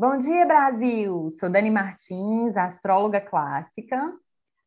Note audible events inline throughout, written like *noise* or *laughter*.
Bom dia, Brasil! Sou Dani Martins, astróloga clássica.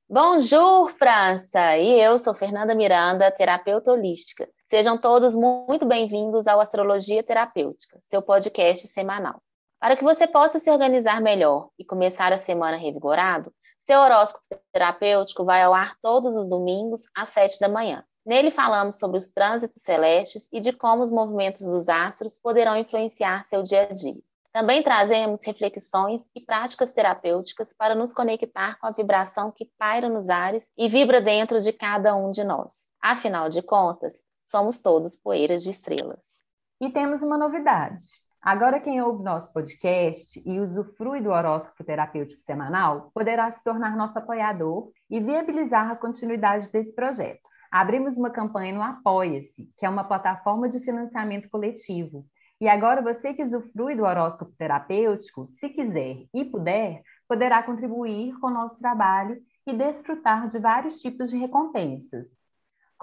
Bonjour, França! E eu sou Fernanda Miranda, terapeuta holística. Sejam todos muito bem-vindos ao Astrologia Terapêutica, seu podcast semanal. Para que você possa se organizar melhor e começar a semana revigorado, seu horóscopo terapêutico vai ao ar todos os domingos às 7 da manhã. Nele falamos sobre os trânsitos celestes e de como os movimentos dos astros poderão influenciar seu dia a dia. Também trazemos reflexões e práticas terapêuticas para nos conectar com a vibração que paira nos ares e vibra dentro de cada um de nós. Afinal de contas, somos todos poeiras de estrelas. E temos uma novidade. Agora, quem ouve nosso podcast e usufrui do horóscopo terapêutico semanal poderá se tornar nosso apoiador e viabilizar a continuidade desse projeto. Abrimos uma campanha no Apoia-se, que é uma plataforma de financiamento coletivo e agora você que usufrui do horóscopo terapêutico, se quiser e puder, poderá contribuir com o nosso trabalho e desfrutar de vários tipos de recompensas,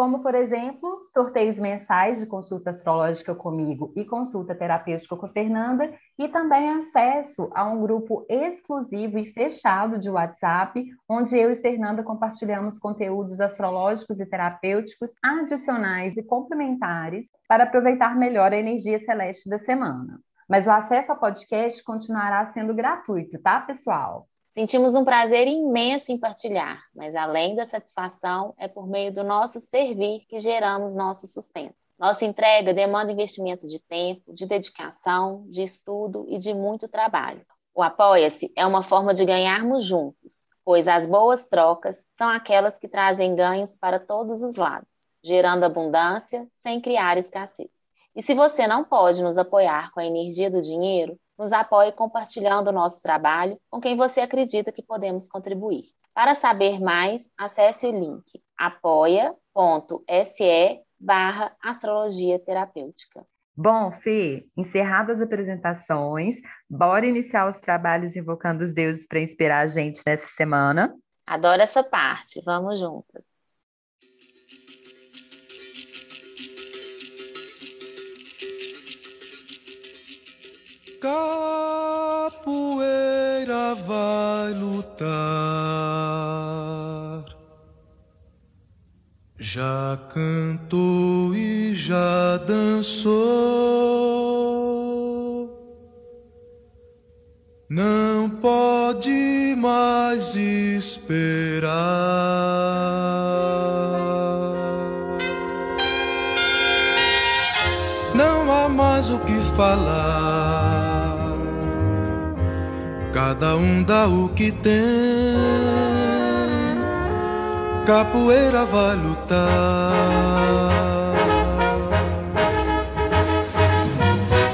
como, por exemplo, sorteios mensais de consulta astrológica comigo e consulta terapêutica com a Fernanda, e também acesso a um grupo exclusivo e fechado de WhatsApp, onde eu e Fernanda compartilhamos conteúdos astrológicos e terapêuticos adicionais e complementares para aproveitar melhor a energia celeste da semana. Mas o acesso ao podcast continuará sendo gratuito, tá, pessoal? Sentimos um prazer imenso em partilhar, mas além da satisfação, é por meio do nosso servir que geramos nosso sustento. Nossa entrega demanda investimento de tempo, de dedicação, de estudo e de muito trabalho. O Apoia-se é uma forma de ganharmos juntos, pois as boas trocas são aquelas que trazem ganhos para todos os lados, gerando abundância sem criar escassez. E se você não pode nos apoiar com a energia do dinheiro, nos apoie compartilhando o nosso trabalho com quem você acredita que podemos contribuir. Para saber mais, acesse o link apoia.se barra astrologia terapêutica. Bom, Fê, encerradas as apresentações, bora iniciar os trabalhos invocando os deuses para inspirar a gente nessa semana? Adoro essa parte, vamos juntas. Capoeira vai lutar. Já cantou e já dançou. Não pode mais esperar. Não há mais o que falar Cada um dá o que tem. Capoeira vai lutar.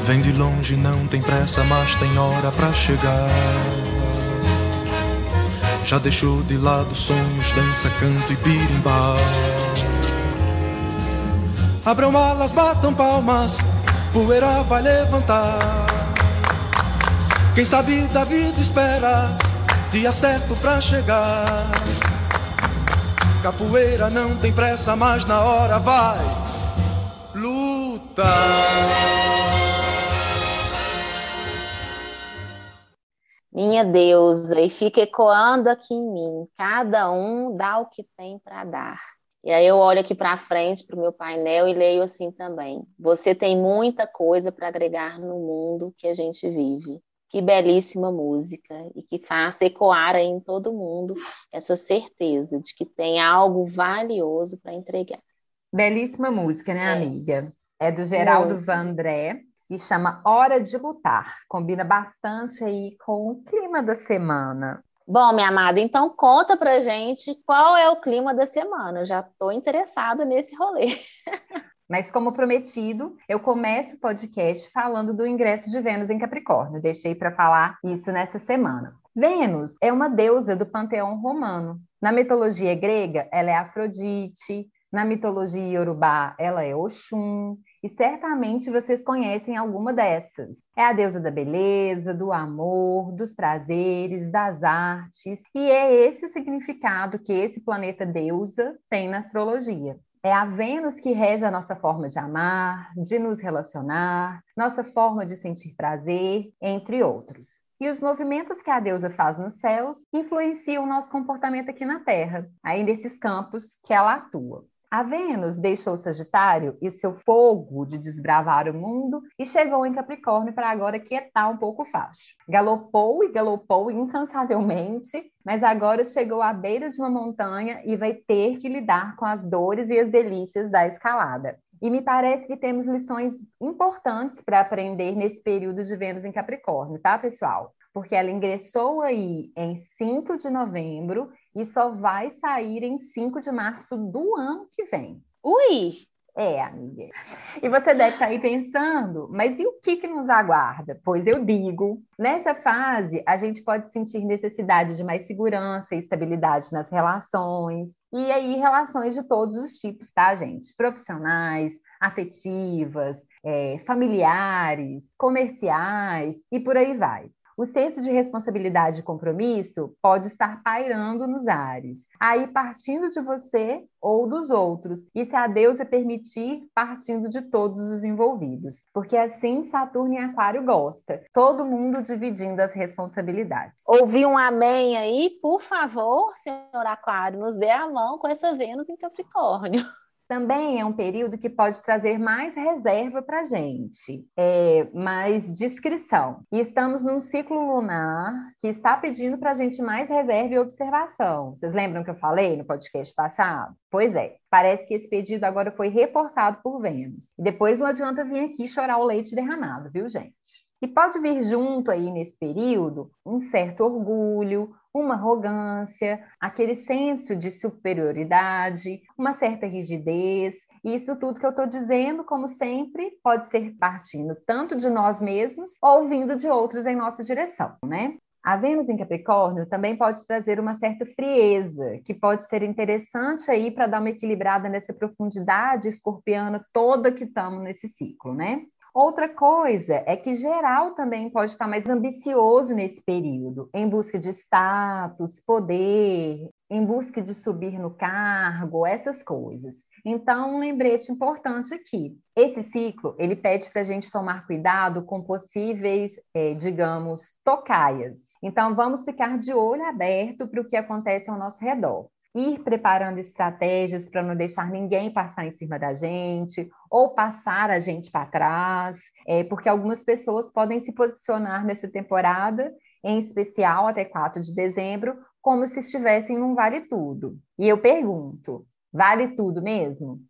Vem de longe, não tem pressa, mas tem hora pra chegar. Já deixou de lado sonhos, dança, canto e birimbau. Abram alas, batam palmas, poeira vai levantar. Quem sabe da vida espera dia certo pra chegar. Capoeira não tem pressa, mas na hora vai lutar. Minha deusa, e fica ecoando aqui em mim. Cada um dá o que tem para dar. E aí eu olho aqui para frente para o meu painel e leio assim também. Você tem muita coisa para agregar no mundo que a gente vive. Que belíssima música e que faça ecoar em todo mundo essa certeza de que tem algo valioso para entregar. Belíssima música, né, é. amiga? É do Geraldo Muito. Vandré e chama Hora de Lutar. Combina bastante aí com o clima da semana. Bom, minha amada, então conta pra gente qual é o clima da semana. Eu já estou interessada nesse rolê. *laughs* Mas, como prometido, eu começo o podcast falando do ingresso de Vênus em Capricórnio. Deixei para falar isso nessa semana. Vênus é uma deusa do panteão romano. Na mitologia grega, ela é Afrodite. Na mitologia iorubá, ela é Oxum. E certamente vocês conhecem alguma dessas. É a deusa da beleza, do amor, dos prazeres, das artes. E é esse o significado que esse planeta deusa tem na astrologia. É a Vênus que rege a nossa forma de amar, de nos relacionar, nossa forma de sentir prazer, entre outros. e os movimentos que a deusa faz nos céus influenciam o nosso comportamento aqui na Terra, aí nesses campos que ela atua. A Vênus deixou o Sagitário e seu fogo de desbravar o mundo e chegou em Capricórnio para agora quietar um pouco o facho. Galopou e galopou incansavelmente, mas agora chegou à beira de uma montanha e vai ter que lidar com as dores e as delícias da escalada. E me parece que temos lições importantes para aprender nesse período de Vênus em Capricórnio, tá, pessoal? Porque ela ingressou aí em 5 de novembro e só vai sair em 5 de março do ano que vem. Ui! É, amiga. E você deve estar aí pensando, mas e o que, que nos aguarda? Pois eu digo, nessa fase, a gente pode sentir necessidade de mais segurança e estabilidade nas relações, e aí relações de todos os tipos, tá, gente? Profissionais, afetivas, é, familiares, comerciais e por aí vai o senso de responsabilidade e compromisso pode estar pairando nos ares, aí partindo de você ou dos outros, e se a deusa permitir, partindo de todos os envolvidos, porque assim Saturno e Aquário gosta, todo mundo dividindo as responsabilidades. Ouvi um amém aí, por favor, senhor Aquário, nos dê a mão com essa Vênus em Capricórnio. Também é um período que pode trazer mais reserva para a gente, é, mais discrição. E estamos num ciclo lunar que está pedindo para a gente mais reserva e observação. Vocês lembram que eu falei no podcast passado? Pois é, parece que esse pedido agora foi reforçado por Vênus. Depois não adianta vir aqui chorar o leite derramado, viu, gente? E pode vir junto aí nesse período um certo orgulho, uma arrogância, aquele senso de superioridade, uma certa rigidez. E isso tudo que eu estou dizendo, como sempre, pode ser partindo tanto de nós mesmos ou vindo de outros em nossa direção, né? A Vênus em Capricórnio também pode trazer uma certa frieza, que pode ser interessante aí para dar uma equilibrada nessa profundidade escorpiana toda que estamos nesse ciclo, né? Outra coisa é que geral também pode estar mais ambicioso nesse período, em busca de status, poder, em busca de subir no cargo, essas coisas. Então, um lembrete importante aqui. Esse ciclo, ele pede para a gente tomar cuidado com possíveis, é, digamos, tocaias. Então, vamos ficar de olho aberto para o que acontece ao nosso redor ir preparando estratégias para não deixar ninguém passar em cima da gente ou passar a gente para trás, é, porque algumas pessoas podem se posicionar nessa temporada, em especial até 4 de dezembro, como se estivessem num vale tudo. E eu pergunto, vale tudo mesmo?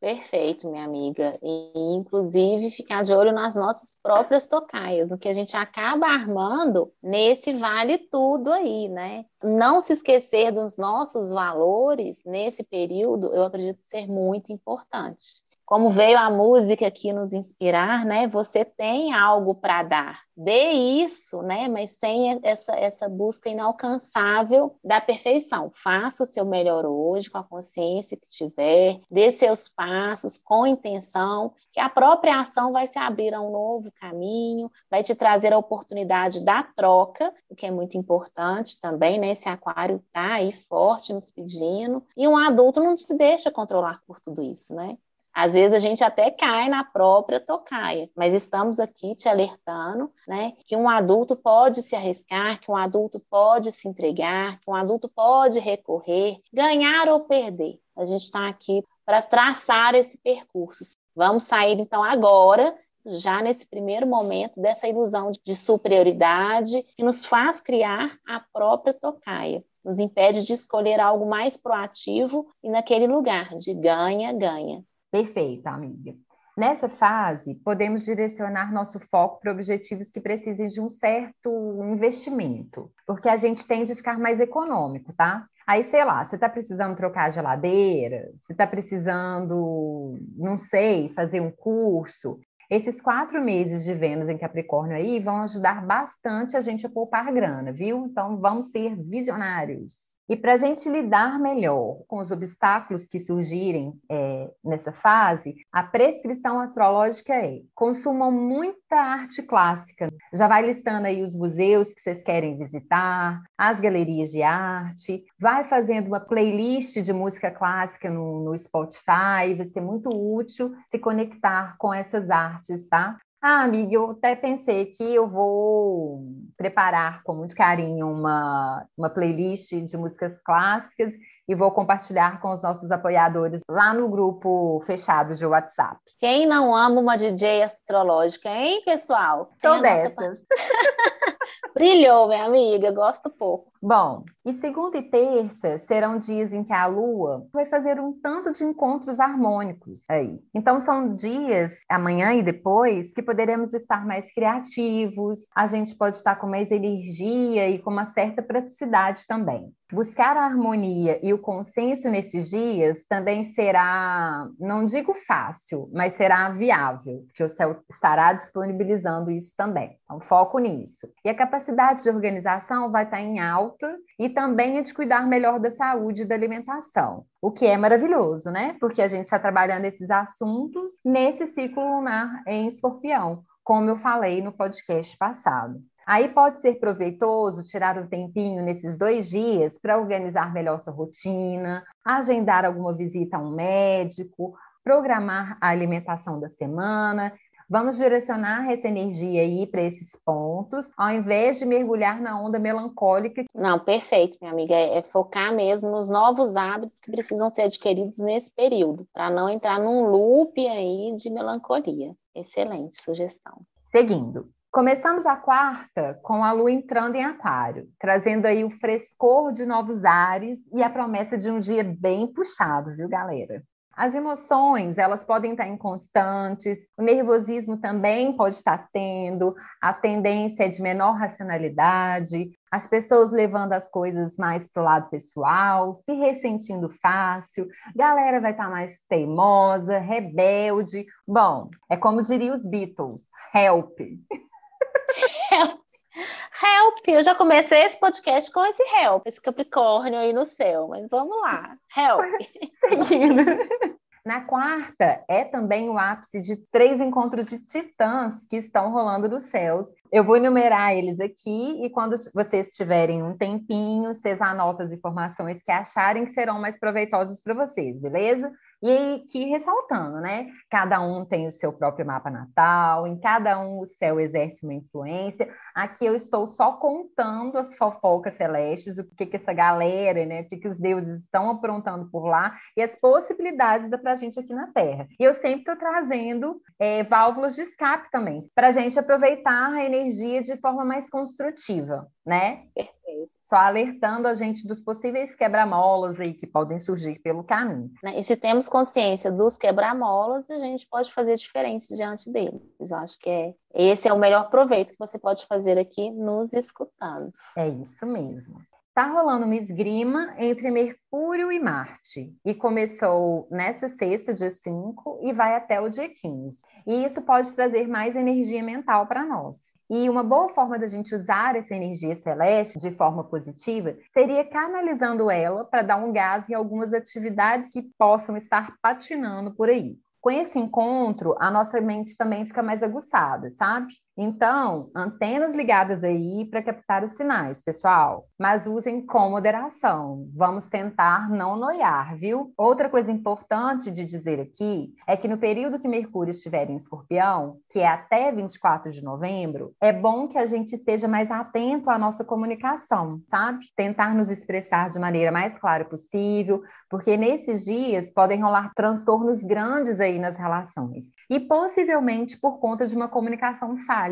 Perfeito, minha amiga. E, inclusive, ficar de olho nas nossas próprias tocaias, no que a gente acaba armando nesse vale tudo aí, né? Não se esquecer dos nossos valores nesse período, eu acredito ser muito importante como veio a música aqui nos inspirar, né? Você tem algo para dar. Dê isso, né? Mas sem essa, essa busca inalcançável da perfeição. Faça o seu melhor hoje com a consciência que tiver, dê seus passos com intenção, que a própria ação vai se abrir a um novo caminho, vai te trazer a oportunidade da troca, o que é muito importante também, né? Esse aquário tá aí forte nos pedindo. E um adulto não se deixa controlar por tudo isso, né? Às vezes a gente até cai na própria tocaia, mas estamos aqui te alertando, né, que um adulto pode se arriscar, que um adulto pode se entregar, que um adulto pode recorrer, ganhar ou perder. A gente está aqui para traçar esse percurso. Vamos sair então agora já nesse primeiro momento dessa ilusão de superioridade que nos faz criar a própria tocaia, nos impede de escolher algo mais proativo e naquele lugar de ganha, ganha. Perfeito, amiga. Nessa fase, podemos direcionar nosso foco para objetivos que precisem de um certo investimento, porque a gente tende a ficar mais econômico, tá? Aí, sei lá, você está precisando trocar a geladeira, você está precisando, não sei, fazer um curso. Esses quatro meses de Vênus em Capricórnio aí vão ajudar bastante a gente a poupar grana, viu? Então, vamos ser visionários. E para a gente lidar melhor com os obstáculos que surgirem é, nessa fase, a prescrição astrológica é: consumam muita arte clássica. Já vai listando aí os museus que vocês querem visitar, as galerias de arte, vai fazendo uma playlist de música clássica no, no Spotify, vai ser muito útil se conectar com essas artes, tá? Ah, amiga, eu até pensei que eu vou preparar com muito carinho uma, uma playlist de músicas clássicas e vou compartilhar com os nossos apoiadores lá no grupo fechado de WhatsApp. Quem não ama uma DJ astrológica, hein, pessoal? Sou dessas. *laughs* Brilhou, minha amiga, gosto pouco. Bom, e segunda e terça serão dias em que a Lua vai fazer um tanto de encontros harmônicos aí. Então são dias, amanhã e depois, que poderemos estar mais criativos, a gente pode estar com mais energia e com uma certa praticidade também. Buscar a harmonia e o consenso nesses dias também será, não digo fácil, mas será viável, porque o céu estará disponibilizando isso também. Então, foco nisso. E a capacidade de organização vai estar em alta e também é de cuidar melhor da saúde e da alimentação, o que é maravilhoso, né? Porque a gente está trabalhando esses assuntos nesse ciclo lunar em escorpião, como eu falei no podcast passado. Aí pode ser proveitoso tirar um tempinho nesses dois dias para organizar melhor sua rotina, agendar alguma visita a um médico, programar a alimentação da semana. Vamos direcionar essa energia aí para esses pontos, ao invés de mergulhar na onda melancólica. Não, perfeito, minha amiga. É, é focar mesmo nos novos hábitos que precisam ser adquiridos nesse período, para não entrar num loop aí de melancolia. Excelente sugestão. Seguindo, Começamos a quarta com a lua entrando em aquário, trazendo aí o frescor de novos ares e a promessa de um dia bem puxado, viu, galera? As emoções, elas podem estar inconstantes, o nervosismo também pode estar tendo, a tendência é de menor racionalidade, as pessoas levando as coisas mais para o lado pessoal, se ressentindo fácil, galera vai estar mais teimosa, rebelde. Bom, é como diriam os Beatles, help. *laughs* Help. Help! Eu já comecei esse podcast com esse help, esse Capricórnio aí no céu, mas vamos lá. Help! Seguindo. Na quarta, é também o ápice de três encontros de titãs que estão rolando nos céus. Eu vou enumerar eles aqui e quando vocês tiverem um tempinho, vocês anotam as informações que acharem que serão mais proveitosas para vocês, beleza? E aqui ressaltando, né? Cada um tem o seu próprio mapa natal, em cada um o céu exerce uma influência. Aqui eu estou só contando as fofocas celestes, o que, que essa galera, né? O que, que os deuses estão aprontando por lá e as possibilidades da pra gente aqui na Terra. E eu sempre estou trazendo é, válvulas de escape também, para a gente aproveitar a energia de forma mais construtiva, né? Perfeito. Só alertando a gente dos possíveis quebra-molas aí que podem surgir pelo caminho. Né, e se temos consciência dos quebra-molas, a gente pode fazer diferente diante deles. Eu acho que é esse é o melhor proveito que você pode fazer aqui nos escutando. É isso mesmo. Está rolando uma esgrima entre Mercúrio e Marte, e começou nessa sexta, dia 5, e vai até o dia 15. E isso pode trazer mais energia mental para nós. E uma boa forma da gente usar essa energia celeste de forma positiva seria canalizando ela para dar um gás em algumas atividades que possam estar patinando por aí. Com esse encontro, a nossa mente também fica mais aguçada, sabe? Então, antenas ligadas aí para captar os sinais, pessoal. Mas usem com moderação. Vamos tentar não noiar, viu? Outra coisa importante de dizer aqui é que no período que Mercúrio estiver em Escorpião, que é até 24 de novembro, é bom que a gente esteja mais atento à nossa comunicação, sabe? Tentar nos expressar de maneira mais clara possível, porque nesses dias podem rolar transtornos grandes aí nas relações. E possivelmente por conta de uma comunicação falha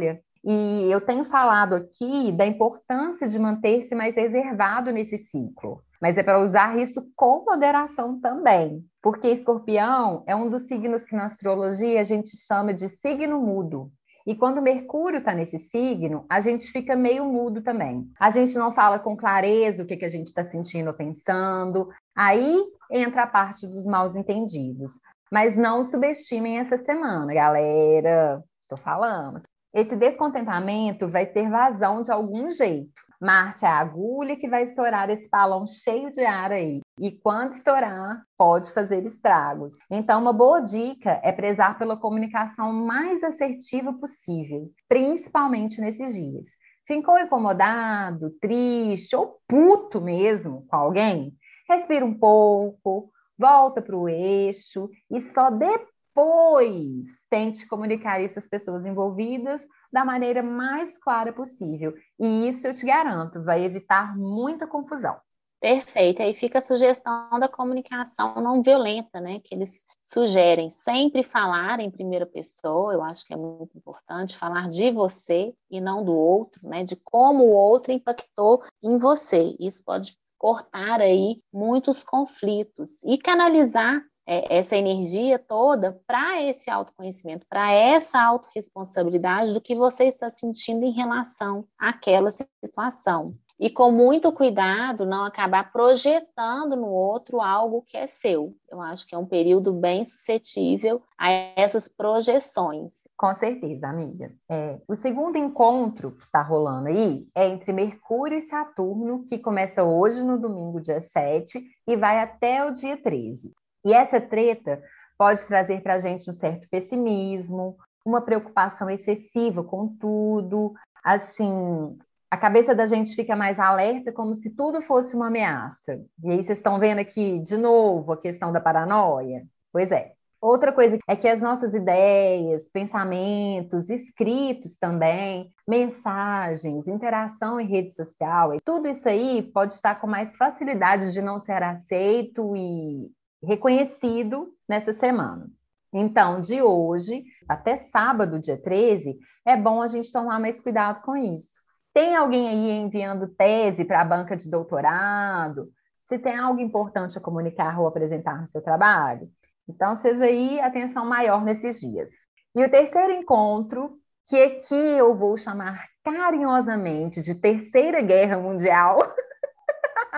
E eu tenho falado aqui da importância de manter-se mais reservado nesse ciclo, mas é para usar isso com moderação também, porque escorpião é um dos signos que na astrologia a gente chama de signo mudo. E quando Mercúrio está nesse signo, a gente fica meio mudo também. A gente não fala com clareza o que, que a gente está sentindo ou pensando. Aí entra a parte dos maus entendidos. Mas não subestimem essa semana, galera. Estou falando. Esse descontentamento vai ter vazão de algum jeito. Marte é a agulha que vai estourar esse balão cheio de ar aí. E quando estourar, pode fazer estragos. Então, uma boa dica é prezar pela comunicação mais assertiva possível, principalmente nesses dias. Ficou incomodado, triste ou puto mesmo com alguém? Respira um pouco, volta para o eixo e só depois depois tente comunicar isso às pessoas envolvidas da maneira mais clara possível. E isso eu te garanto, vai evitar muita confusão. Perfeito. Aí fica a sugestão da comunicação não violenta, né? Que eles sugerem sempre falar em primeira pessoa, eu acho que é muito importante, falar de você e não do outro, né? De como o outro impactou em você. Isso pode cortar aí muitos conflitos e canalizar é, essa energia toda para esse autoconhecimento, para essa autorresponsabilidade do que você está sentindo em relação àquela situação e com muito cuidado não acabar projetando no outro algo que é seu. Eu acho que é um período bem suscetível a essas projeções. Com certeza, amiga. É, o segundo encontro que está rolando aí é entre Mercúrio e Saturno, que começa hoje no domingo, dia 7, e vai até o dia 13. E essa treta pode trazer para a gente um certo pessimismo, uma preocupação excessiva com tudo, assim, a cabeça da gente fica mais alerta, como se tudo fosse uma ameaça. E aí vocês estão vendo aqui de novo a questão da paranoia? Pois é. Outra coisa é que as nossas ideias, pensamentos, escritos também, mensagens, interação em rede social, tudo isso aí pode estar com mais facilidade de não ser aceito e reconhecido nessa semana. Então, de hoje até sábado, dia 13, é bom a gente tomar mais cuidado com isso. Tem alguém aí enviando tese para a banca de doutorado? Se tem algo importante a comunicar ou apresentar no seu trabalho? Então, seja aí atenção maior nesses dias. E o terceiro encontro, que aqui eu vou chamar carinhosamente de Terceira Guerra Mundial. *laughs*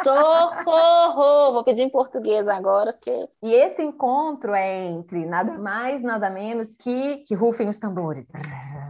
Socorro! Vou pedir em português agora, porque. E esse encontro é entre nada mais, nada menos que que rufem os tambores.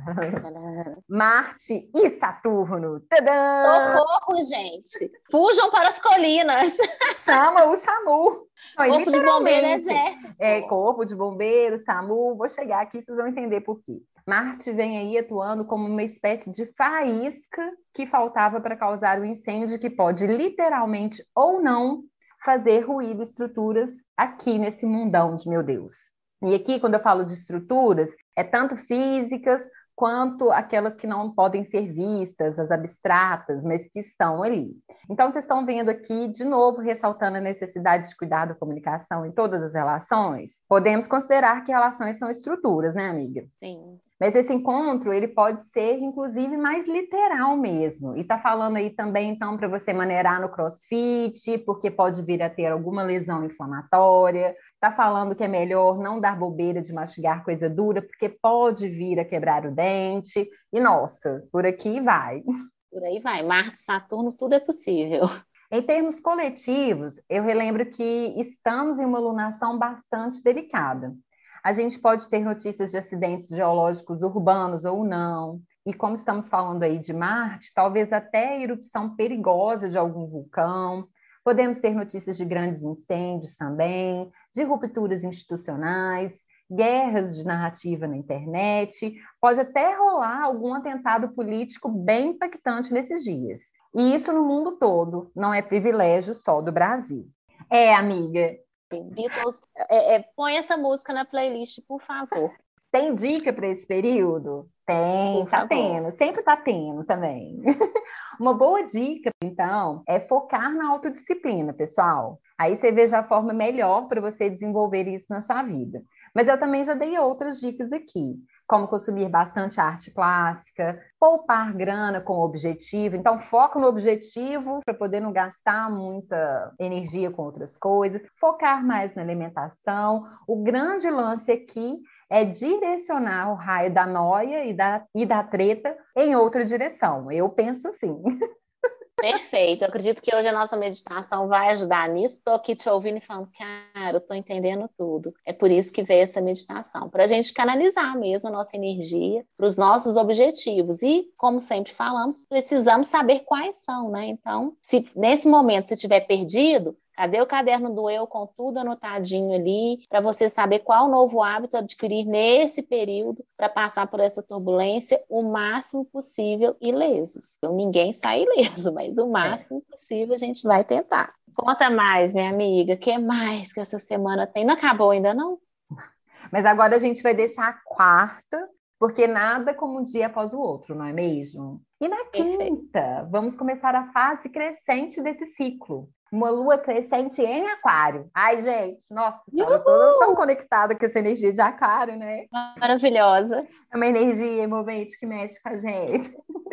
*laughs* Marte e Saturno. Tadã! Socorro, gente! Fujam para as colinas! *laughs* Chama o SAMU! Não, corpo de bombeiro exército. É, corpo de bombeiro, SAMU. Vou chegar aqui, vocês vão entender por quê. Marte vem aí atuando como uma espécie de faísca que faltava para causar o um incêndio que pode literalmente ou não fazer ruído estruturas aqui nesse mundão de meu Deus. E aqui, quando eu falo de estruturas, é tanto físicas quanto aquelas que não podem ser vistas, as abstratas, mas que estão ali. Então, vocês estão vendo aqui, de novo, ressaltando a necessidade de cuidar da comunicação em todas as relações. Podemos considerar que relações são estruturas, né, amiga? Sim. Mas esse encontro, ele pode ser, inclusive, mais literal mesmo. E tá falando aí também, então, para você maneirar no crossfit, porque pode vir a ter alguma lesão inflamatória. Tá falando que é melhor não dar bobeira de mastigar coisa dura, porque pode vir a quebrar o dente. E, nossa, por aqui vai. Por aí vai. Marte, Saturno, tudo é possível. Em termos coletivos, eu relembro que estamos em uma lunação bastante delicada. A gente pode ter notícias de acidentes geológicos urbanos ou não. E como estamos falando aí de Marte, talvez até erupção perigosa de algum vulcão. Podemos ter notícias de grandes incêndios também, de rupturas institucionais, guerras de narrativa na internet. Pode até rolar algum atentado político bem impactante nesses dias. E isso no mundo todo, não é privilégio só do Brasil. É, amiga, Beatles, é, é, põe essa música na playlist, por favor. Tem dica para esse período? Tem, por tá favor. tendo, sempre tá tendo também. *laughs* Uma boa dica, então, é focar na autodisciplina, pessoal. Aí você veja a forma melhor para você desenvolver isso na sua vida. Mas eu também já dei outras dicas aqui como consumir bastante arte plástica, poupar grana com objetivo. Então, foco no objetivo para poder não gastar muita energia com outras coisas, focar mais na alimentação. O grande lance aqui é direcionar o raio da noia e da, e da treta em outra direção. Eu penso assim. Perfeito. Eu acredito que hoje a nossa meditação vai ajudar nisso. Estou aqui te ouvindo e falando, cara, estou entendendo tudo. É por isso que veio essa meditação, para a gente canalizar mesmo a nossa energia para os nossos objetivos. E, como sempre falamos, precisamos saber quais são, né? Então, se nesse momento você estiver perdido, Cadê o caderno do eu com tudo anotadinho ali, para você saber qual novo hábito adquirir nesse período para passar por essa turbulência o máximo possível ilesos. Então, ninguém sai ileso, *laughs* mas o máximo é. possível a gente vai tentar. Conta mais, minha amiga, o que mais que essa semana tem? Não acabou ainda, não? Mas agora a gente vai deixar a quarta, porque nada como um dia após o outro, não é mesmo? E na quinta, vamos começar a fase crescente desse ciclo. Uma lua crescente em aquário. Ai, gente, nossa, eu tô tão conectada com essa energia de aquário, né? Maravilhosa. É uma energia envolvente que mexe com a gente. *laughs*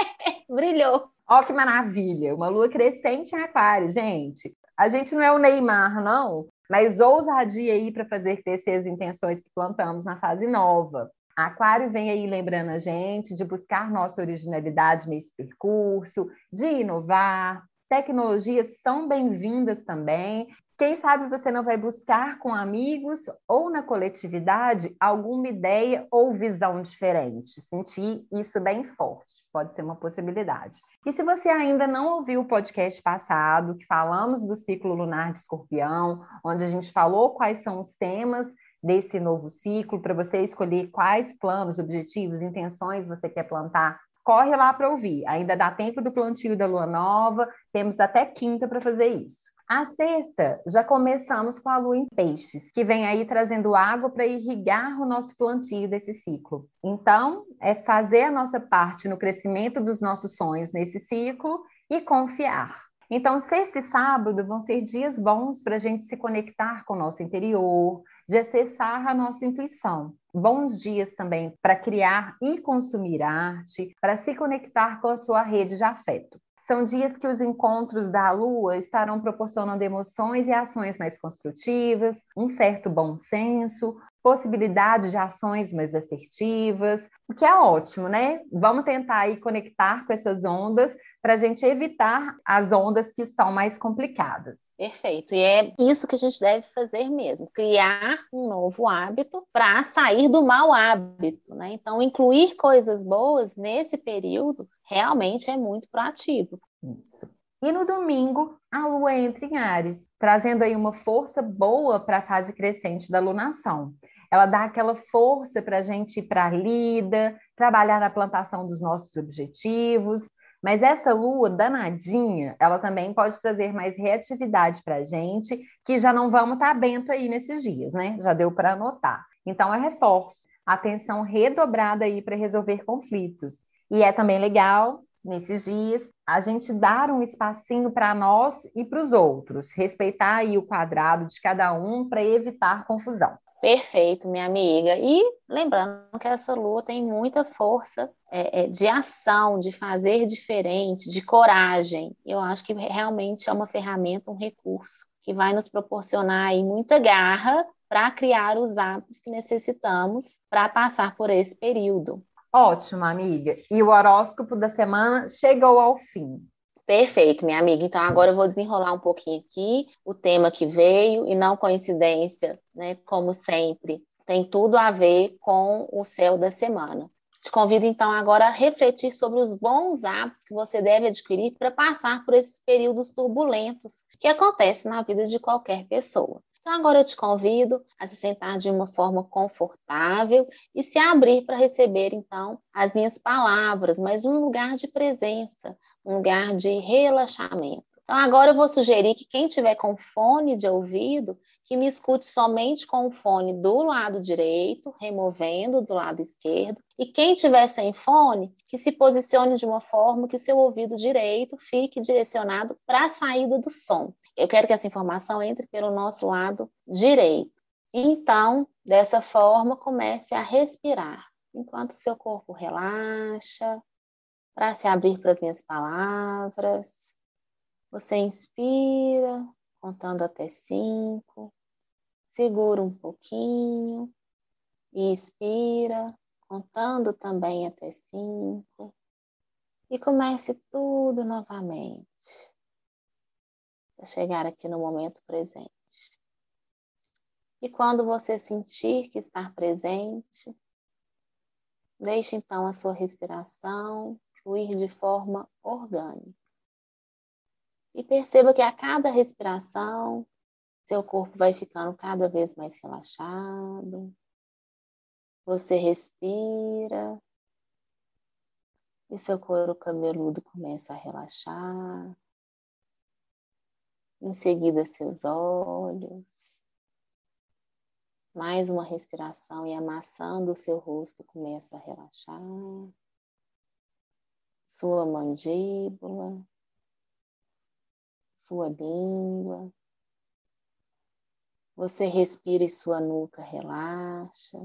*laughs* Brilhou. Ó, que maravilha! Uma lua crescente em aquário, gente. A gente não é o Neymar, não, mas ousadia aí para fazer crescer as intenções que plantamos na fase nova. Aquário vem aí lembrando a gente de buscar nossa originalidade nesse percurso, de inovar. Tecnologias são bem-vindas também. Quem sabe você não vai buscar com amigos ou na coletividade alguma ideia ou visão diferente. Sentir isso bem forte, pode ser uma possibilidade. E se você ainda não ouviu o podcast passado, que falamos do ciclo lunar de escorpião, onde a gente falou quais são os temas desse novo ciclo, para você escolher quais planos, objetivos, intenções você quer plantar corre lá para ouvir. Ainda dá tempo do plantio da lua nova, temos até quinta para fazer isso. A sexta, já começamos com a lua em peixes, que vem aí trazendo água para irrigar o nosso plantio desse ciclo. Então, é fazer a nossa parte no crescimento dos nossos sonhos nesse ciclo e confiar. Então, sexta e sábado vão ser dias bons para a gente se conectar com o nosso interior, de acessar a nossa intuição. Bons dias também para criar e consumir arte, para se conectar com a sua rede de afeto. São dias que os encontros da Lua estarão proporcionando emoções e ações mais construtivas, um certo bom senso, possibilidade de ações mais assertivas, o que é ótimo, né? Vamos tentar aí conectar com essas ondas para a gente evitar as ondas que estão mais complicadas. Perfeito. E é isso que a gente deve fazer mesmo: criar um novo hábito para sair do mau hábito, né? Então, incluir coisas boas nesse período realmente é muito proativo. Isso. E no domingo, a lua entra em Ares, trazendo aí uma força boa para a fase crescente da lunação. Ela dá aquela força para a gente ir para a lida, trabalhar na plantação dos nossos objetivos, mas essa lua danadinha, ela também pode trazer mais reatividade para a gente, que já não vamos estar tá bento aí nesses dias, né? Já deu para anotar. Então, é reforço, atenção redobrada aí para resolver conflitos. E é também legal, nesses dias, a gente dar um espacinho para nós e para os outros, respeitar aí o quadrado de cada um para evitar confusão. Perfeito, minha amiga. E lembrando que essa lua tem muita força é, é, de ação, de fazer diferente, de coragem. Eu acho que realmente é uma ferramenta, um recurso que vai nos proporcionar aí muita garra para criar os hábitos que necessitamos para passar por esse período. Ótimo, amiga. E o horóscopo da semana chegou ao fim. Perfeito, minha amiga. Então, agora eu vou desenrolar um pouquinho aqui o tema que veio, e não coincidência, né? Como sempre, tem tudo a ver com o céu da semana. Te convido, então, agora a refletir sobre os bons hábitos que você deve adquirir para passar por esses períodos turbulentos que acontecem na vida de qualquer pessoa. Então, agora eu te convido a se sentar de uma forma confortável e se abrir para receber, então, as minhas palavras, mas um lugar de presença, um lugar de relaxamento. Então, agora eu vou sugerir que quem tiver com fone de ouvido, que me escute somente com o fone do lado direito, removendo do lado esquerdo. E quem tiver sem fone, que se posicione de uma forma que seu ouvido direito fique direcionado para a saída do som. Eu quero que essa informação entre pelo nosso lado direito. Então, dessa forma, comece a respirar, enquanto seu corpo relaxa, para se abrir para as minhas palavras. Você inspira, contando até cinco, segura um pouquinho e expira, contando também até cinco, e comece tudo novamente chegar aqui no momento presente. E quando você sentir que está presente, deixe então a sua respiração fluir de forma orgânica. E perceba que a cada respiração, seu corpo vai ficando cada vez mais relaxado. Você respira e seu couro cabeludo começa a relaxar em seguida seus olhos, Mais uma respiração e amassando o seu rosto começa a relaxar. Sua mandíbula, sua língua. Você respira e sua nuca relaxa,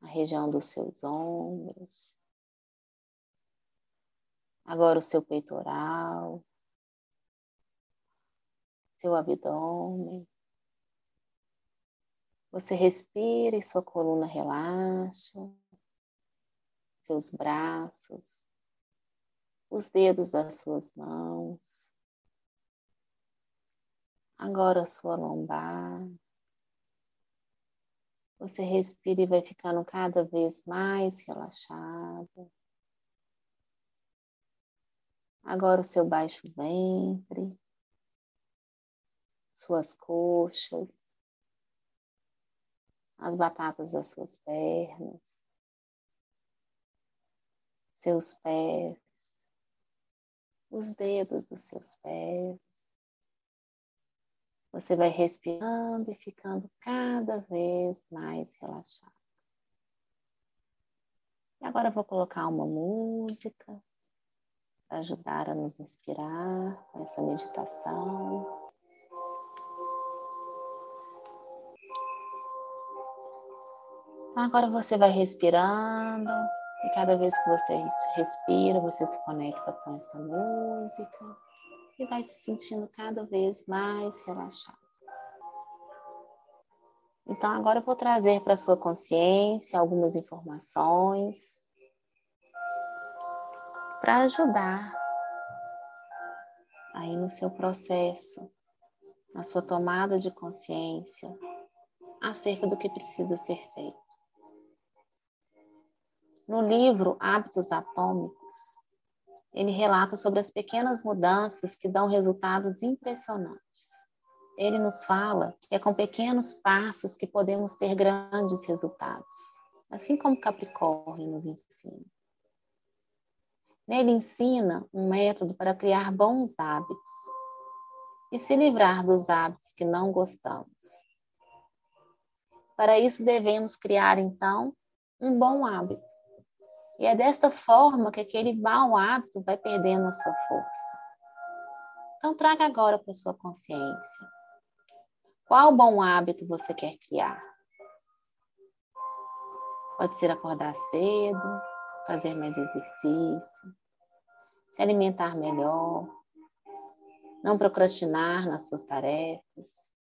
a região dos seus ombros. Agora o seu peitoral, seu abdômen. Você respira e sua coluna relaxa, seus braços, os dedos das suas mãos. Agora sua lombar. Você respira e vai ficando cada vez mais relaxada. Agora o seu baixo ventre, suas coxas, as batatas das suas pernas, seus pés, os dedos dos seus pés. Você vai respirando e ficando cada vez mais relaxado. E agora eu vou colocar uma música para ajudar a nos inspirar com essa meditação. Então, agora você vai respirando e cada vez que você respira, você se conecta com essa música e vai se sentindo cada vez mais relaxado. Então, agora eu vou trazer para sua consciência algumas informações para ajudar aí no seu processo, na sua tomada de consciência acerca do que precisa ser feito. No livro Hábitos Atômicos, ele relata sobre as pequenas mudanças que dão resultados impressionantes. Ele nos fala que é com pequenos passos que podemos ter grandes resultados, assim como Capricórnio nos ensina. Nele ensina um método para criar bons hábitos e se livrar dos hábitos que não gostamos. Para isso, devemos criar, então, um bom hábito e é desta forma que aquele mau hábito vai perdendo a sua força. Então, traga agora para sua consciência. Qual bom hábito você quer criar? Pode ser acordar cedo, fazer mais exercício, se alimentar melhor, não procrastinar nas suas tarefas.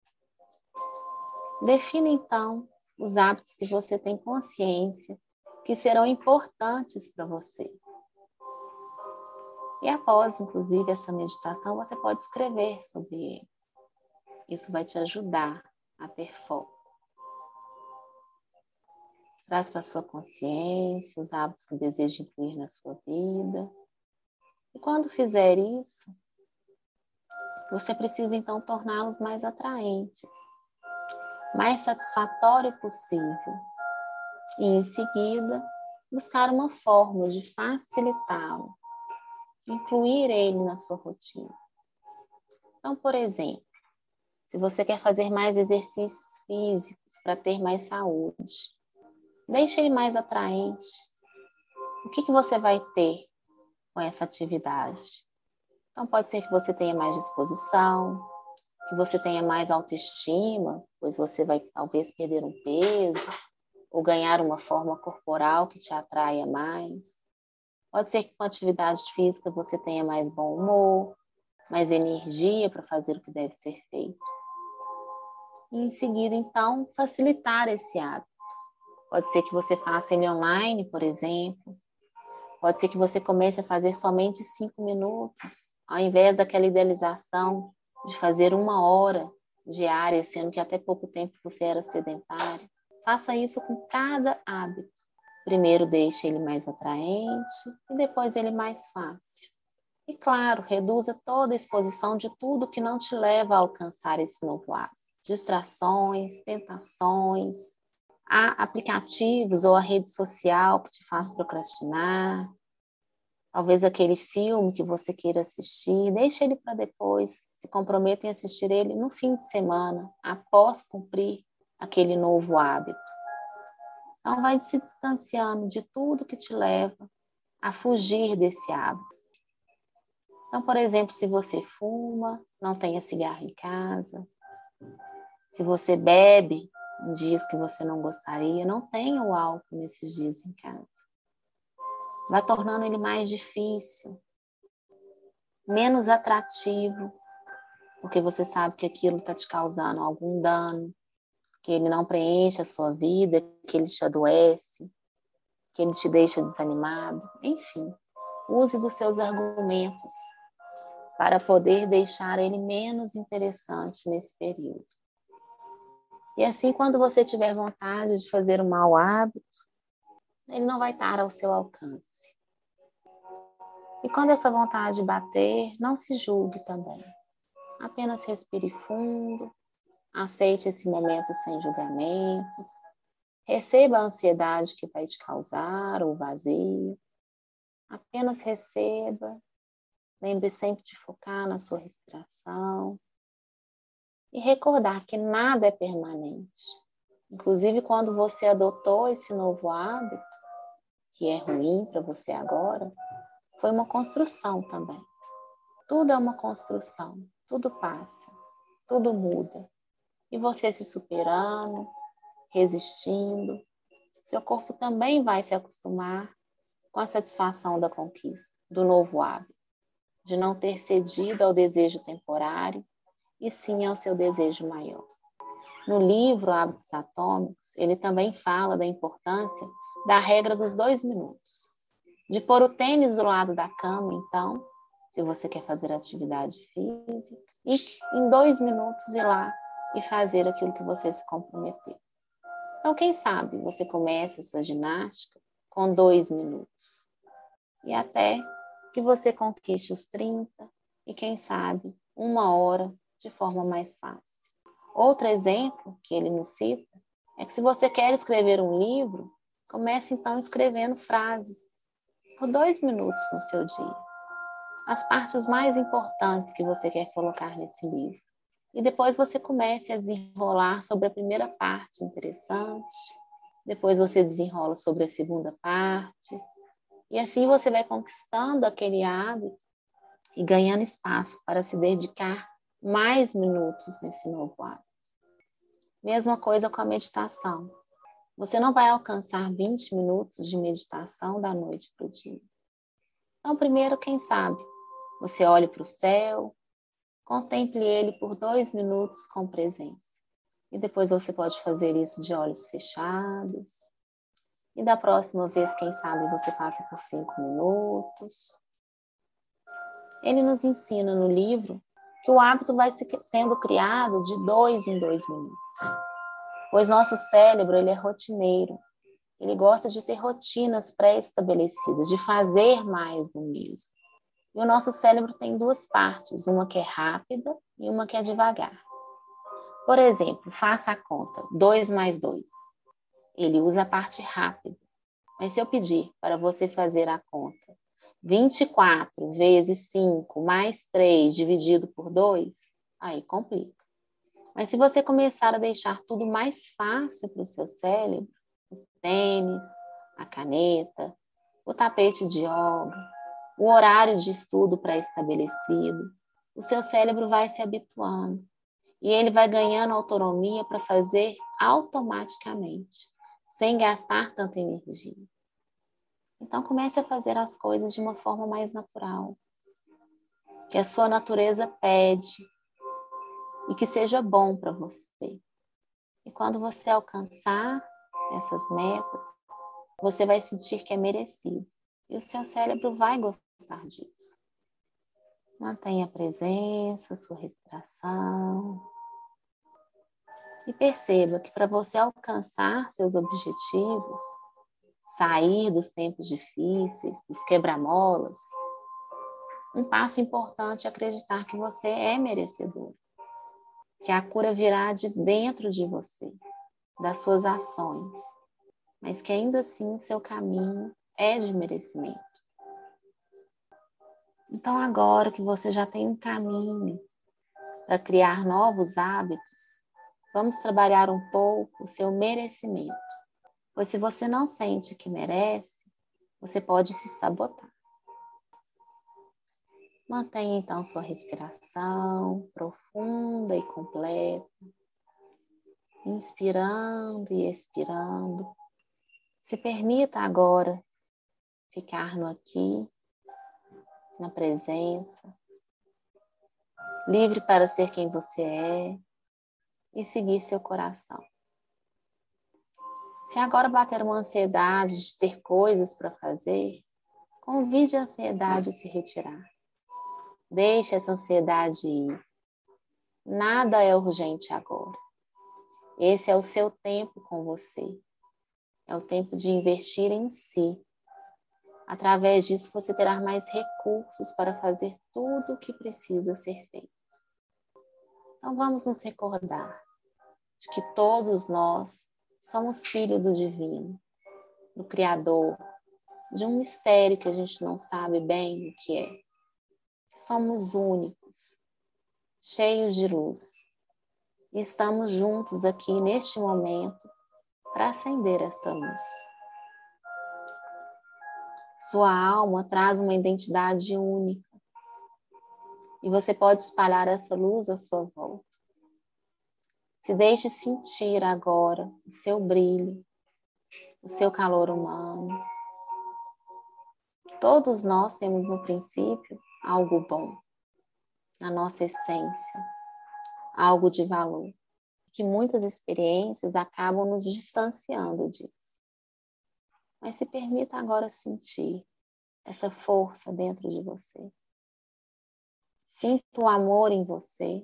Defina então os hábitos que você tem consciência que serão importantes para você. E após, inclusive, essa meditação, você pode escrever sobre eles. Isso vai te ajudar a ter foco. Traz para a sua consciência os hábitos que deseja incluir na sua vida. E quando fizer isso, você precisa então torná-los mais atraentes, mais satisfatório possível e, em seguida, buscar uma forma de facilitá-lo, incluir ele na sua rotina. Então, por exemplo, se você quer fazer mais exercícios físicos para ter mais saúde, deixe ele mais atraente. O que, que você vai ter com essa atividade? Então, pode ser que você tenha mais disposição, que você tenha mais autoestima, pois você vai talvez perder um peso, ou ganhar uma forma corporal que te atraia mais. Pode ser que com atividade física você tenha mais bom humor, mais energia para fazer o que deve ser feito. E em seguida, então, facilitar esse hábito. Pode ser que você faça ele online, por exemplo. Pode ser que você comece a fazer somente cinco minutos, ao invés daquela idealização de fazer uma hora diária, sendo que até pouco tempo você era sedentário. Faça isso com cada hábito. Primeiro deixe ele mais atraente e depois ele mais fácil. E claro, reduza toda a exposição de tudo que não te leva a alcançar esse novo hábito. Distrações, tentações, há aplicativos ou a rede social que te faz procrastinar. Talvez aquele filme que você queira assistir, deixe ele para depois. Se comprometa em assistir ele no fim de semana, após cumprir aquele novo hábito. Então, vai se distanciando de tudo que te leva a fugir desse hábito. Então, por exemplo, se você fuma, não tenha cigarro em casa. Se você bebe em dias que você não gostaria, não tenha o álcool nesses dias em casa. Vai tornando ele mais difícil, menos atrativo, porque você sabe que aquilo está te causando algum dano, que ele não preenche a sua vida, que ele te adoece, que ele te deixa desanimado, enfim. Use dos seus argumentos para poder deixar ele menos interessante nesse período. E assim, quando você tiver vontade de fazer um mau hábito, ele não vai estar ao seu alcance. E quando essa vontade bater, não se julgue também. Apenas respire fundo, aceite esse momento sem julgamentos, receba a ansiedade que vai te causar ou vazio. Apenas receba Lembre sempre de focar na sua respiração e recordar que nada é permanente. Inclusive, quando você adotou esse novo hábito, que é ruim para você agora, foi uma construção também. Tudo é uma construção, tudo passa, tudo muda. E você se superando, resistindo, seu corpo também vai se acostumar com a satisfação da conquista, do novo hábito de não ter cedido ao desejo temporário, e sim ao seu desejo maior. No livro Hábitos Atômicos, ele também fala da importância da regra dos dois minutos. De pôr o tênis do lado da cama, então, se você quer fazer atividade física, e em dois minutos ir lá e fazer aquilo que você se comprometeu. Então, quem sabe você começa essa ginástica com dois minutos. E até que você conquiste os 30 e, quem sabe, uma hora de forma mais fácil. Outro exemplo que ele nos cita é que se você quer escrever um livro, comece então escrevendo frases por dois minutos no seu dia. As partes mais importantes que você quer colocar nesse livro. E depois você comece a desenrolar sobre a primeira parte interessante, depois você desenrola sobre a segunda parte, e assim você vai conquistando aquele hábito e ganhando espaço para se dedicar mais minutos nesse novo hábito. Mesma coisa com a meditação. Você não vai alcançar 20 minutos de meditação da noite para o dia. Então, primeiro, quem sabe, você olhe para o céu, contemple ele por dois minutos com presença. E depois você pode fazer isso de olhos fechados, e da próxima vez, quem sabe, você passa por cinco minutos. Ele nos ensina no livro que o hábito vai sendo criado de dois em dois minutos. Pois nosso cérebro ele é rotineiro. Ele gosta de ter rotinas pré-estabelecidas, de fazer mais do mesmo. E o nosso cérebro tem duas partes, uma que é rápida e uma que é devagar. Por exemplo, faça a conta: 2 mais 2 ele usa a parte rápida. Mas se eu pedir para você fazer a conta 24 vezes 5 mais 3 dividido por 2, aí complica. Mas se você começar a deixar tudo mais fácil para o seu cérebro, o tênis, a caneta, o tapete de yoga, o horário de estudo pré-estabelecido, o seu cérebro vai se habituando e ele vai ganhando autonomia para fazer automaticamente sem gastar tanta energia. Então comece a fazer as coisas de uma forma mais natural, que a sua natureza pede e que seja bom para você. E quando você alcançar essas metas, você vai sentir que é merecido e o seu cérebro vai gostar disso. Mantenha a presença, sua respiração. E perceba que para você alcançar seus objetivos, sair dos tempos difíceis, dos quebra-molas, um passo importante é acreditar que você é merecedor, que a cura virá de dentro de você, das suas ações, mas que ainda assim seu caminho é de merecimento. Então, agora que você já tem um caminho para criar novos hábitos, Vamos trabalhar um pouco o seu merecimento, pois se você não sente que merece, você pode se sabotar. Mantenha então sua respiração profunda e completa, inspirando e expirando. Se permita agora ficar no aqui, na presença, livre para ser quem você é e seguir seu coração. Se agora bater uma ansiedade de ter coisas para fazer, convide a ansiedade a se retirar. Deixe essa ansiedade ir. Nada é urgente agora. Esse é o seu tempo com você. É o tempo de investir em si. Através disso, você terá mais recursos para fazer tudo o que precisa ser feito. Então, vamos nos recordar de que todos nós somos filhos do Divino, do Criador, de um mistério que a gente não sabe bem o que é somos únicos, cheios de luz. E estamos juntos aqui neste momento para acender esta luz. Sua alma traz uma identidade única. E você pode espalhar essa luz à sua volta. Se deixe sentir agora o seu brilho, o seu calor humano, Todos nós temos no princípio algo bom, na nossa essência, algo de valor, que muitas experiências acabam nos distanciando disso. Mas se permita agora sentir essa força dentro de você. Sinta o amor em você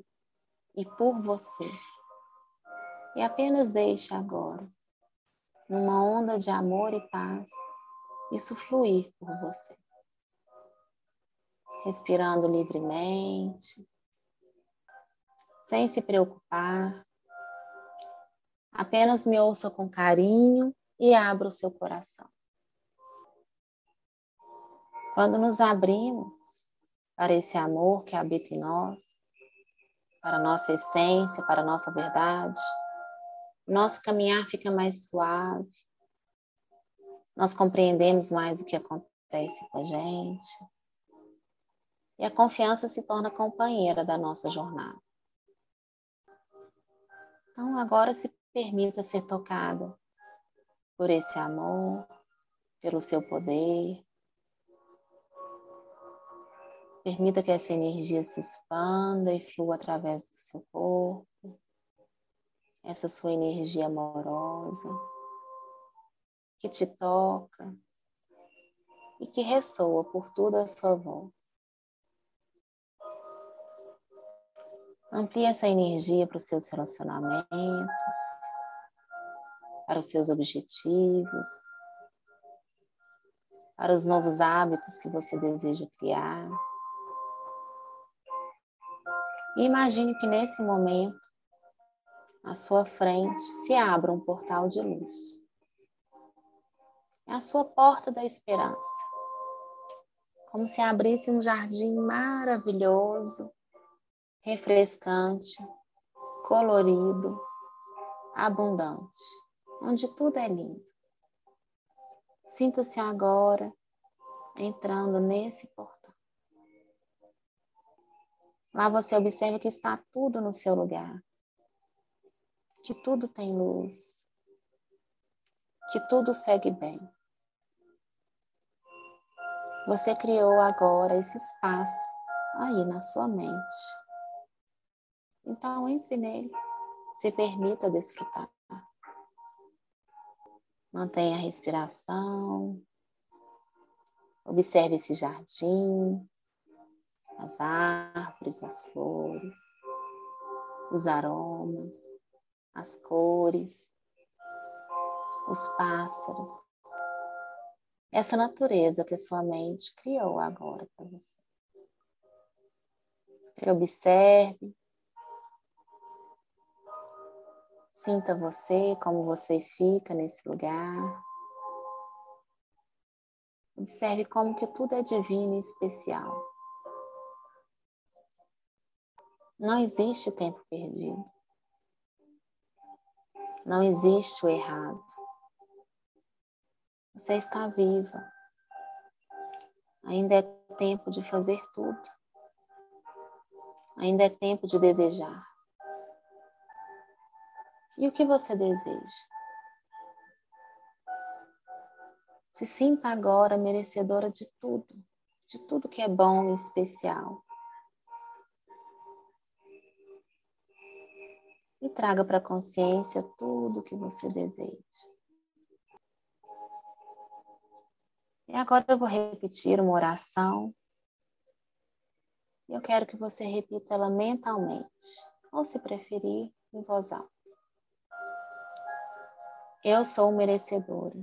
e por você. E apenas deixe agora, numa onda de amor e paz, isso fluir por você. Respirando livremente, sem se preocupar. Apenas me ouça com carinho e abra o seu coração. Quando nos abrimos para esse amor que habita em nós, para nossa essência, para nossa verdade, nosso caminhar fica mais suave, nós compreendemos mais o que acontece com a gente. E a confiança se torna companheira da nossa jornada. Então, agora se permita ser tocada por esse amor, pelo seu poder. Permita que essa energia se expanda e flua através do seu corpo, essa sua energia amorosa que te toca e que ressoa por toda a sua volta. Amplie essa energia para os seus relacionamentos, para os seus objetivos, para os novos hábitos que você deseja criar. E imagine que nesse momento, à sua frente, se abra um portal de luz é a sua porta da esperança. Como se abrisse um jardim maravilhoso, refrescante, colorido, abundante, onde tudo é lindo. Sinta-se agora entrando nesse portal. Lá você observa que está tudo no seu lugar, que tudo tem luz, que tudo segue bem. Você criou agora esse espaço aí na sua mente. Então entre nele, se permita desfrutar. Mantenha a respiração. Observe esse jardim, as árvores, as flores, os aromas, as cores, os pássaros essa natureza que a sua mente criou agora para você. Se observe, sinta você, como você fica nesse lugar. Observe como que tudo é divino e especial. Não existe tempo perdido. Não existe o errado. Você está viva. Ainda é tempo de fazer tudo. Ainda é tempo de desejar. E o que você deseja? Se sinta agora merecedora de tudo, de tudo que é bom e especial. E traga para a consciência tudo o que você deseja. E agora eu vou repetir uma oração. E eu quero que você repita ela mentalmente, ou se preferir, em voz alta. Eu sou merecedora.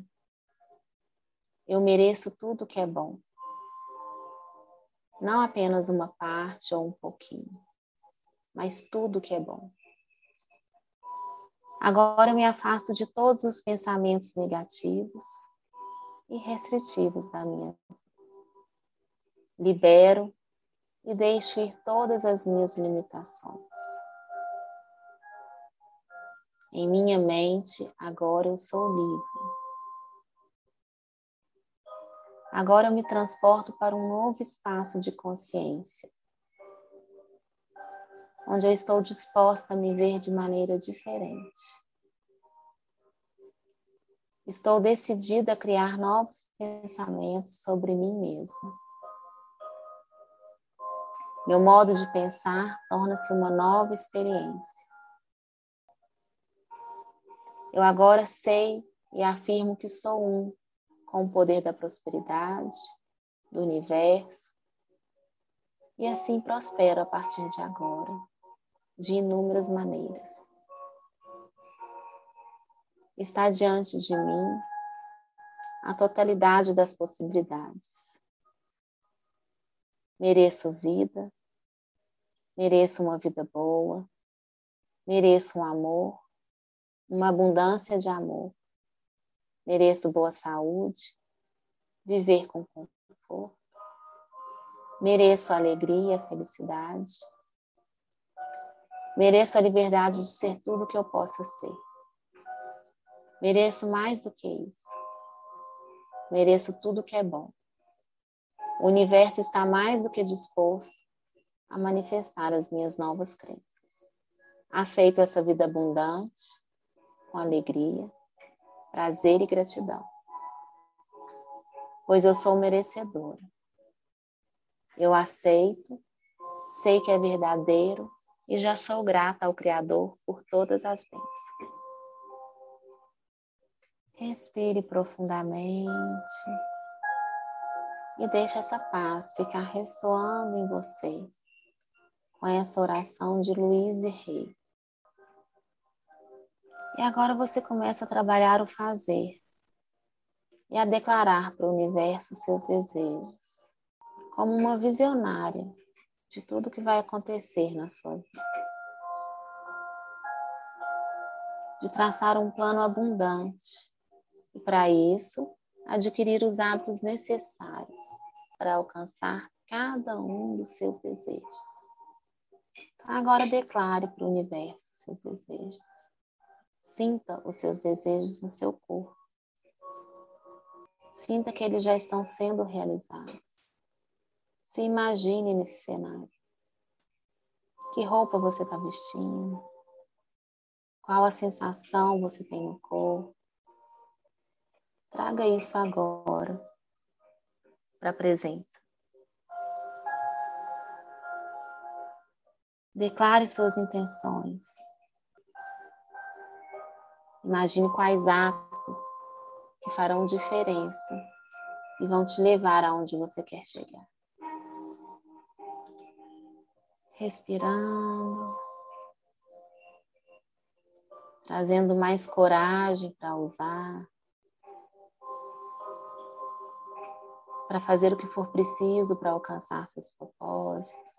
Eu mereço tudo que é bom. Não apenas uma parte ou um pouquinho, mas tudo que é bom. Agora eu me afasto de todos os pensamentos negativos e restritivos da minha vida. Libero e deixo ir todas as minhas limitações. Em minha mente, agora eu sou livre. Agora eu me transporto para um novo espaço de consciência, onde eu estou disposta a me ver de maneira diferente. Estou decidida a criar novos pensamentos sobre mim mesma. Meu modo de pensar torna-se uma nova experiência. Eu agora sei e afirmo que sou um com o poder da prosperidade, do universo, e assim prospero a partir de agora, de inúmeras maneiras está diante de mim a totalidade das possibilidades. Mereço vida, mereço uma vida boa, mereço um amor, uma abundância de amor, mereço boa saúde, viver com conforto, mereço alegria, felicidade, mereço a liberdade de ser tudo que eu possa ser. Mereço mais do que isso. Mereço tudo que é bom. O universo está mais do que disposto a manifestar as minhas novas crenças. Aceito essa vida abundante, com alegria, prazer e gratidão. Pois eu sou merecedora. Eu aceito, sei que é verdadeiro e já sou grata ao Criador por todas as bênçãos. Respire profundamente e deixe essa paz ficar ressoando em você com essa oração de Luiz e Rei. E agora você começa a trabalhar o fazer e a declarar para o universo seus desejos, como uma visionária de tudo que vai acontecer na sua vida. De traçar um plano abundante e, para isso, adquirir os hábitos necessários para alcançar cada um dos seus desejos. Então, agora declare para o universo seus desejos. Sinta os seus desejos no seu corpo. Sinta que eles já estão sendo realizados. Se imagine nesse cenário. Que roupa você está vestindo? Qual a sensação você tem no corpo? Traga isso agora para a presença. Declare suas intenções. Imagine quais atos que farão diferença e vão te levar aonde você quer chegar. Respirando, trazendo mais coragem para usar. para fazer o que for preciso para alcançar seus propósitos,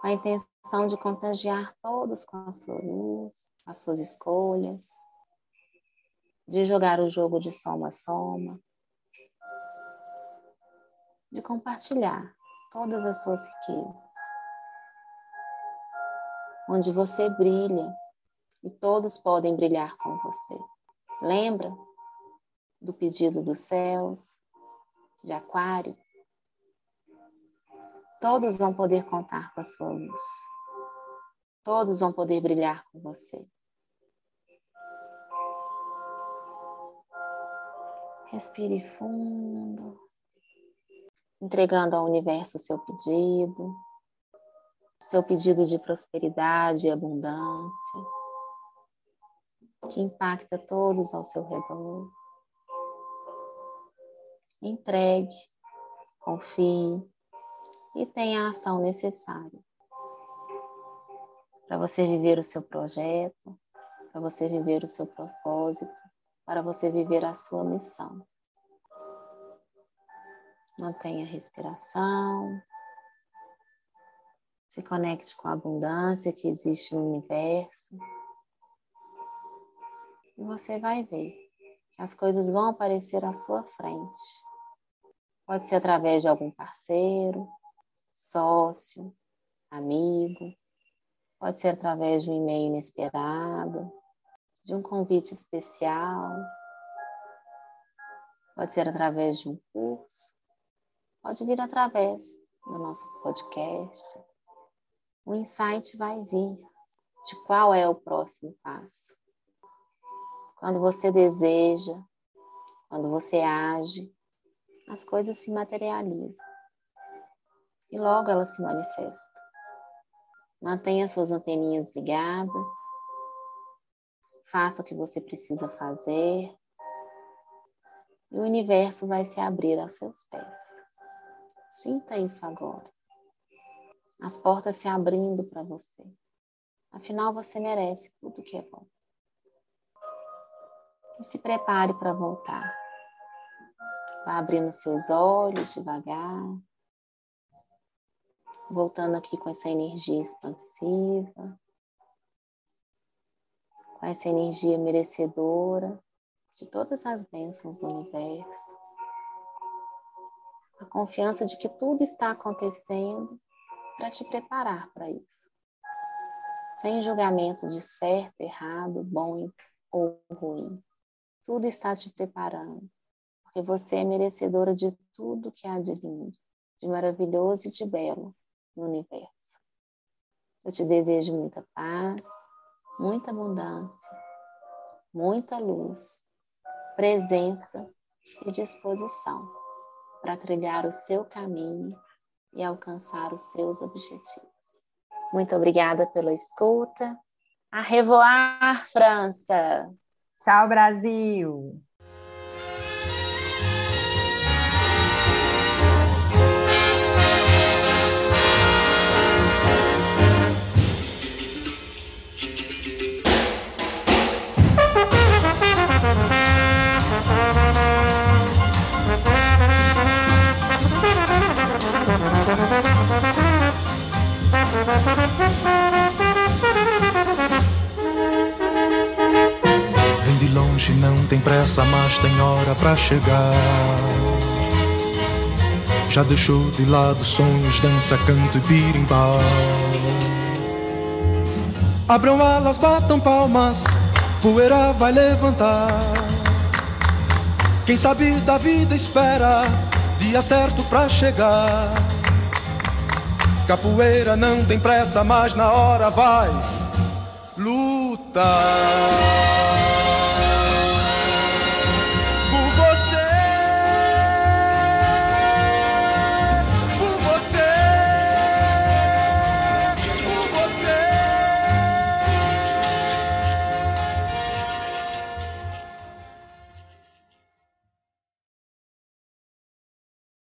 com a intenção de contagiar todos com a sua luz, as suas escolhas, de jogar o jogo de soma a soma, de compartilhar todas as suas riquezas, onde você brilha e todos podem brilhar com você. Lembra do pedido dos céus, de Aquário? Todos vão poder contar com a sua luz. Todos vão poder brilhar com você. Respire fundo, entregando ao universo o seu pedido, seu pedido de prosperidade e abundância, que impacta todos ao seu redor. Entregue, confie e tenha a ação necessária para você viver o seu projeto, para você viver o seu propósito, para você viver a sua missão. Mantenha a respiração. Se conecte com a abundância que existe no universo. E você vai ver que as coisas vão aparecer à sua frente. Pode ser através de algum parceiro, sócio, amigo, pode ser através de um e-mail inesperado, de um convite especial, pode ser através de um curso, pode vir através do nosso podcast. O insight vai vir de qual é o próximo passo. Quando você deseja, quando você age, as coisas se materializam e logo elas se manifestam. Mantenha suas anteninhas ligadas. Faça o que você precisa fazer. E o universo vai se abrir a seus pés. Sinta isso agora. As portas se abrindo para você. Afinal, você merece tudo que é bom. E se prepare para voltar. Vá abrindo seus olhos devagar voltando aqui com essa energia expansiva, com essa energia merecedora de todas as bênçãos do universo. A confiança de que tudo está acontecendo para te preparar para isso. Sem julgamento de certo, errado, bom ou ruim. Tudo está te preparando, porque você é merecedora de tudo que há de lindo, de maravilhoso e de belo no universo. Eu te desejo muita paz, muita abundância, muita luz, presença e disposição para trilhar o seu caminho e alcançar os seus objetivos. Muito obrigada pela escuta. A revoar, França! Tchau, Brasil! Vem de longe, não tem pressa, mas tem hora para chegar. Já deixou de lado sonhos, dança, canto e birimbau. Abram alas, batam palmas, poeira vai levantar. Quem sabe da vida espera dia certo pra chegar. Capoeira não tem pressa, mas na hora vai lutar.